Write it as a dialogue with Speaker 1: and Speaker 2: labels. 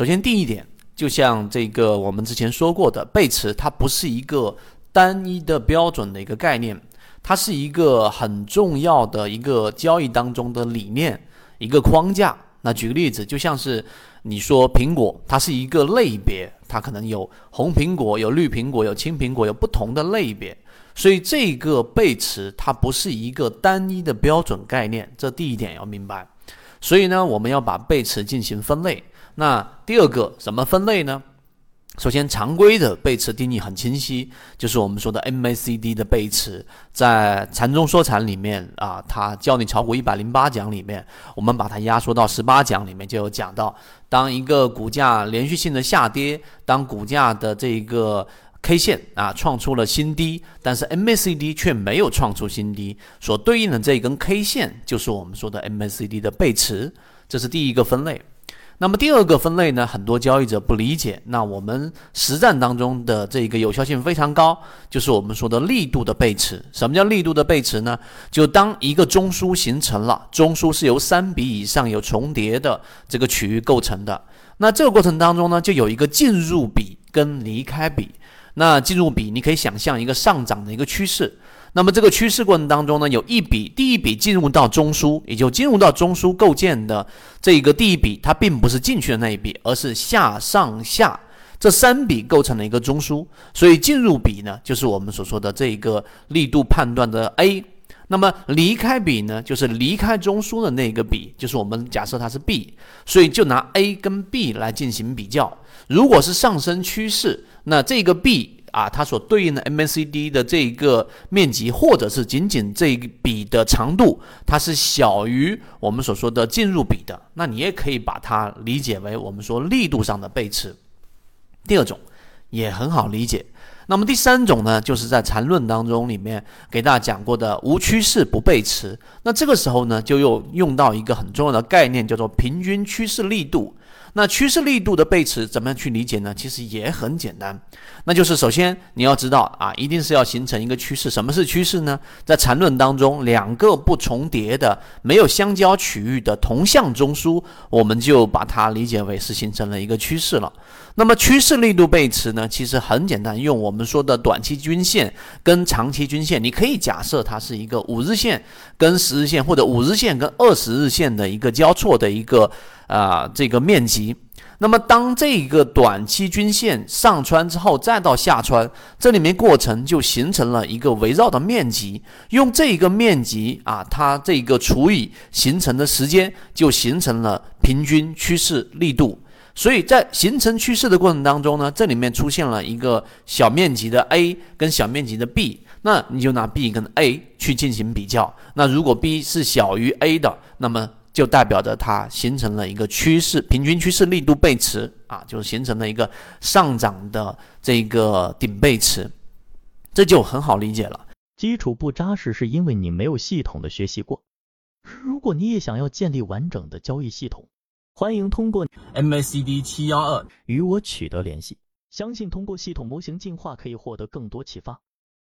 Speaker 1: 首先第一点，就像这个我们之前说过的，背驰它不是一个单一的标准的一个概念，它是一个很重要的一个交易当中的理念，一个框架。那举个例子，就像是你说苹果，它是一个类别，它可能有红苹果、有绿苹果、有青苹果，有不同的类别。所以这个背驰它不是一个单一的标准概念，这第一点要明白。所以呢，我们要把背驰进行分类。那第二个怎么分类呢？首先，常规的背驰定义很清晰，就是我们说的 MACD 的背驰，在禅中说禅里面啊，它教你炒股一百零八讲里面，我们把它压缩到十八讲里面就有讲到，当一个股价连续性的下跌，当股价的这一个 K 线啊创出了新低，但是 MACD 却没有创出新低，所对应的这一根 K 线就是我们说的 MACD 的背驰，这是第一个分类。那么第二个分类呢，很多交易者不理解。那我们实战当中的这个有效性非常高，就是我们说的力度的背驰。什么叫力度的背驰呢？就当一个中枢形成了，中枢是由三笔以上有重叠的这个区域构成的。那这个过程当中呢，就有一个进入比跟离开比。那进入比，你可以想象一个上涨的一个趋势。那么这个趋势过程当中呢，有一笔第一笔进入到中枢，也就进入到中枢构建的这个第一笔，它并不是进去的那一笔，而是下上下这三笔构成了一个中枢。所以进入笔呢，就是我们所说的这一个力度判断的 A。那么离开笔呢，就是离开中枢的那个笔，就是我们假设它是 B。所以就拿 A 跟 B 来进行比较。如果是上升趋势，那这个 B。啊，它所对应的 MACD 的这一个面积，或者是仅仅这一笔的长度，它是小于我们所说的进入比的，那你也可以把它理解为我们说力度上的背驰。第二种也很好理解。那么第三种呢，就是在缠论当中里面给大家讲过的无趋势不背驰。那这个时候呢，就又用到一个很重要的概念，叫做平均趋势力度。那趋势力度的背驰怎么样去理解呢？其实也很简单，那就是首先你要知道啊，一定是要形成一个趋势。什么是趋势呢？在缠论当中，两个不重叠的、没有相交区域的同向中枢，我们就把它理解为是形成了一个趋势了。那么趋势力度背驰呢，其实很简单，用我们说的短期均线跟长期均线，你可以假设它是一个五日线跟十日线，或者五日线跟二十日线的一个交错的一个。啊，这个面积，那么当这个短期均线上穿之后，再到下穿，这里面过程就形成了一个围绕的面积，用这一个面积啊，它这个除以形成的时间，就形成了平均趋势力度。所以在形成趋势的过程当中呢，这里面出现了一个小面积的 A 跟小面积的 B，那你就拿 B 跟 A 去进行比较。那如果 B 是小于 A 的，那么就代表着它形成了一个趋势，平均趋势力度背驰啊，就是形成了一个上涨的这个顶背驰，这就很好理解了。
Speaker 2: 基础不扎实是因为你没有系统的学习过。如果你也想要建立完整的交易系统，欢迎通过
Speaker 1: MACD 七幺二
Speaker 2: 与我取得联系。相信通过系统模型进化可以获得更多启发。